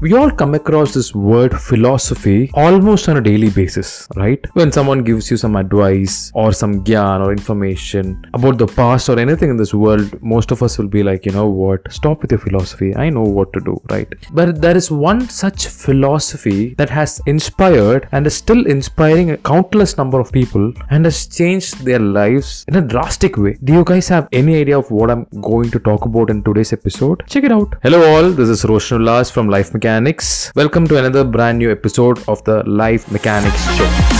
we all come across this word philosophy almost on a daily basis, right? When someone gives you some advice or some gyan or information about the past or anything in this world, most of us will be like, you know what, stop with your philosophy. I know what to do, right? But there is one such philosophy that has inspired and is still inspiring a countless number of people and has changed their lives in a drastic way. Do you guys have any idea of what I'm going to talk about in today's episode? Check it out. Hello, all. This is Roshan Ullas from Life Mechanics. Welcome to another brand new episode of the Life Mechanics Show.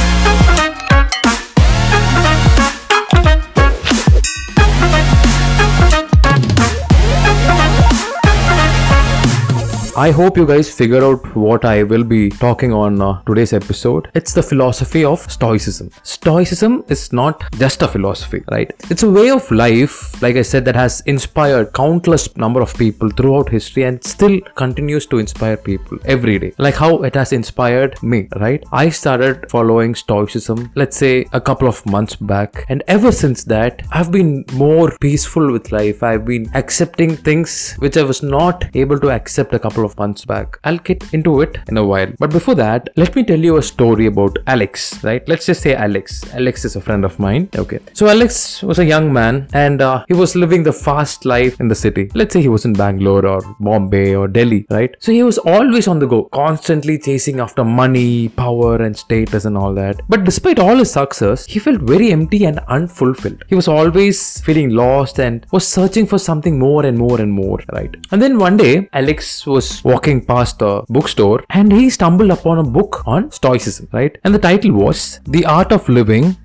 I hope you guys figure out what I will be talking on uh, today's episode. It's the philosophy of Stoicism. Stoicism is not just a philosophy, right? It's a way of life, like I said, that has inspired countless number of people throughout history and still continues to inspire people every day. Like how it has inspired me, right? I started following Stoicism, let's say a couple of months back, and ever since that, I've been more peaceful with life. I've been accepting things which I was not able to accept a couple of months back. I'll get into it in a while. But before that, let me tell you a story about Alex, right? Let's just say Alex. Alex is a friend of mine. Okay. So Alex was a young man and uh, he was living the fast life in the city. Let's say he was in Bangalore or Bombay or Delhi, right? So he was always on the go, constantly chasing after money, power, and status and all that. But despite all his success, he felt very empty and unfulfilled. He was always feeling lost and was searching for something more and more and more, right? And then one day, Alex was walking past a bookstore and he stumbled upon a book on Stoicism, right? And the title was The Art of Living,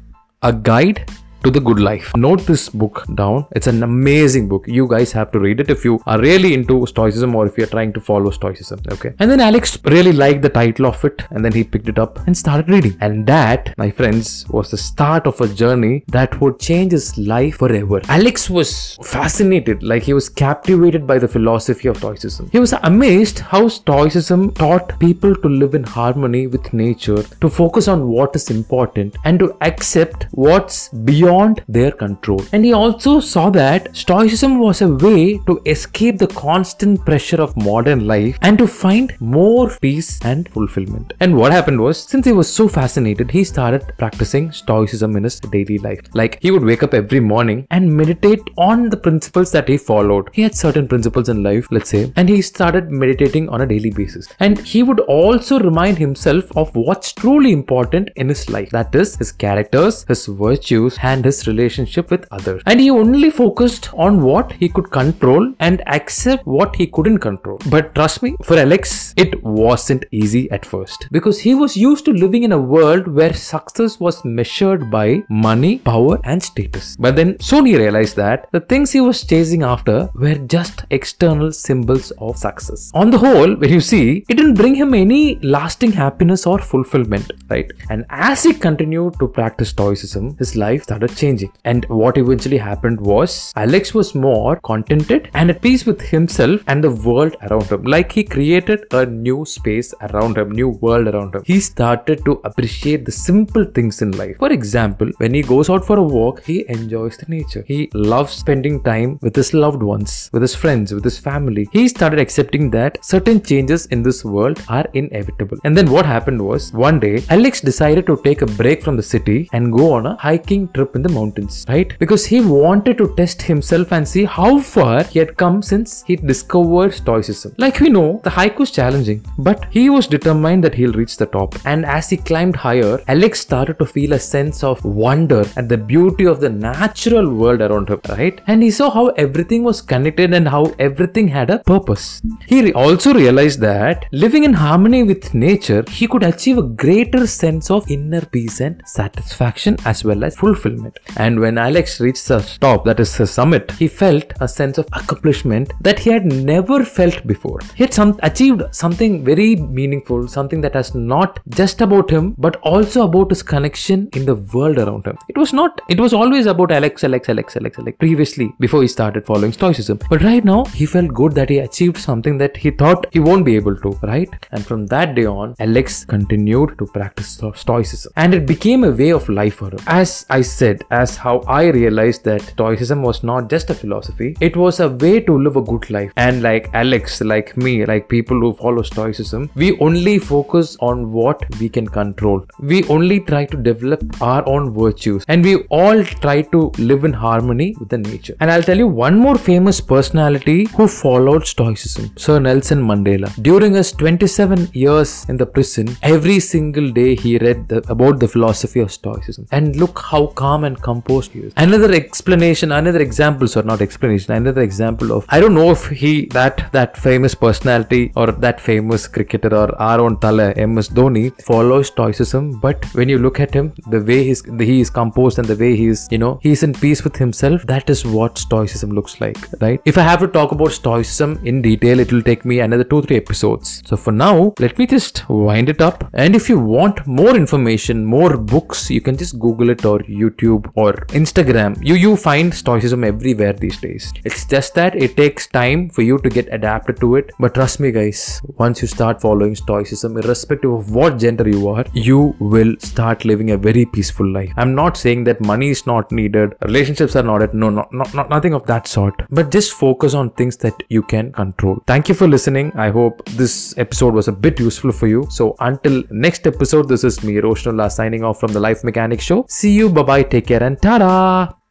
a Guide to the good life. Note this book down. It's an amazing book. You guys have to read it if you are really into Stoicism or if you're trying to follow Stoicism. Okay. And then Alex really liked the title of it and then he picked it up and started reading. And that, my friends, was the start of a journey that would change his life forever. Alex was fascinated, like he was captivated by the philosophy of Stoicism. He was amazed how Stoicism taught people to live in harmony with nature, to focus on what is important, and to accept what's beyond beyond their control. And he also saw that Stoicism was a way to escape the constant pressure of modern life and to find more peace and fulfillment. And what happened was, since he was so fascinated, he started practicing Stoicism in his daily life. Like he would wake up every morning and meditate on the principles that he followed. He had certain principles in life, let's say, and he started meditating on a daily basis. And he would also remind himself of what's truly important in his life. That is his characters, his virtues, and and his relationship with others. And he only focused on what he could control and accept what he couldn't control. But trust me, for Alex, it wasn't easy at first because he was used to living in a world where success was measured by money, power, and status. But then soon he realized that the things he was chasing after were just external symbols of success. On the whole, when you see, it didn't bring him any lasting happiness or fulfillment, right? And as he continued to practice Stoicism, his life started changing. And what eventually happened was Alex was more contented and at peace with himself and the world around him. Like he created a new space around him, new world around him. He started to appreciate the simple things in life. For example, when he goes out for a walk, he enjoys the nature. He loves spending time with his loved ones, with his friends, with his family. He started accepting that certain changes in this world are inevitable. And then what happened was one day, Alex decided to take a break from the city and go on a hiking trip in the mountains, right? Because he wanted to test himself and see how far he had come since he discovered Stoicism. Like we know, the hike was challenging, but he was determined that he'll reach the top. And as he climbed higher, Alex started to feel a sense of wonder at the beauty of the natural world around him, right? And he saw how everything was connected and how everything had a purpose. He also realized that living in harmony with nature, he could achieve a greater sense of inner peace and satisfaction as well as fulfillment. And when Alex reached the top, that is the summit, he felt a sense of accomplishment that he had never felt before. He had some, achieved something very meaningful, something that has not just about him, but also about his connection in the world around him. It was not, it was always about Alex, Alex, Alex, Alex, Alex, previously, before he started following Stoicism. But right now, he felt good that he achieved something that he thought he won't be able to, right? And from that day on, Alex continued to practice Stoicism. And it became a way of life for him. As I said, said as how I realized that Stoicism was not just a philosophy, it was a way to live a good life. And like Alex, like me, like people who follow Stoicism, we only focus on what we can control. We only try to develop our own virtues and we all try to live in harmony with the nature. And I'll tell you one more famous personality who followed Stoicism, Sir Nelson Mandela. During his 27 years in the prison, every single day he read the, about the philosophy of Stoicism. And look how calm and composed he. Another explanation, another example, sorry, not explanation, another example of I don't know if he that that famous personality or that famous cricketer or our own MS Dhoni follows Stoicism, but when you look at him, the way he's he is composed and the way he's you know he's in peace with himself. That is what Stoicism looks like, right? If I have to talk about Stoicism in detail, it will take me another two three episodes. So for now, let me just wind it up. And if you want more information, more books, you can just Google it or YouTube or Instagram. You you find Stoicism everywhere these days. It's just that it takes time for you to get adapted to it. But trust me, guys, once you start following Stoicism, irrespective of what gender you are, you will start living a very peaceful life. I'm not saying that money is not needed, relationships are not it. No, not, not, not nothing of that sort. But just focus on things that you can control. Thank you for listening. I hope this episode was a bit useful for you. So until next episode, this is me, Roshnullah, signing off from the Life Mechanic Show. See you. Bye bye. Take care and ta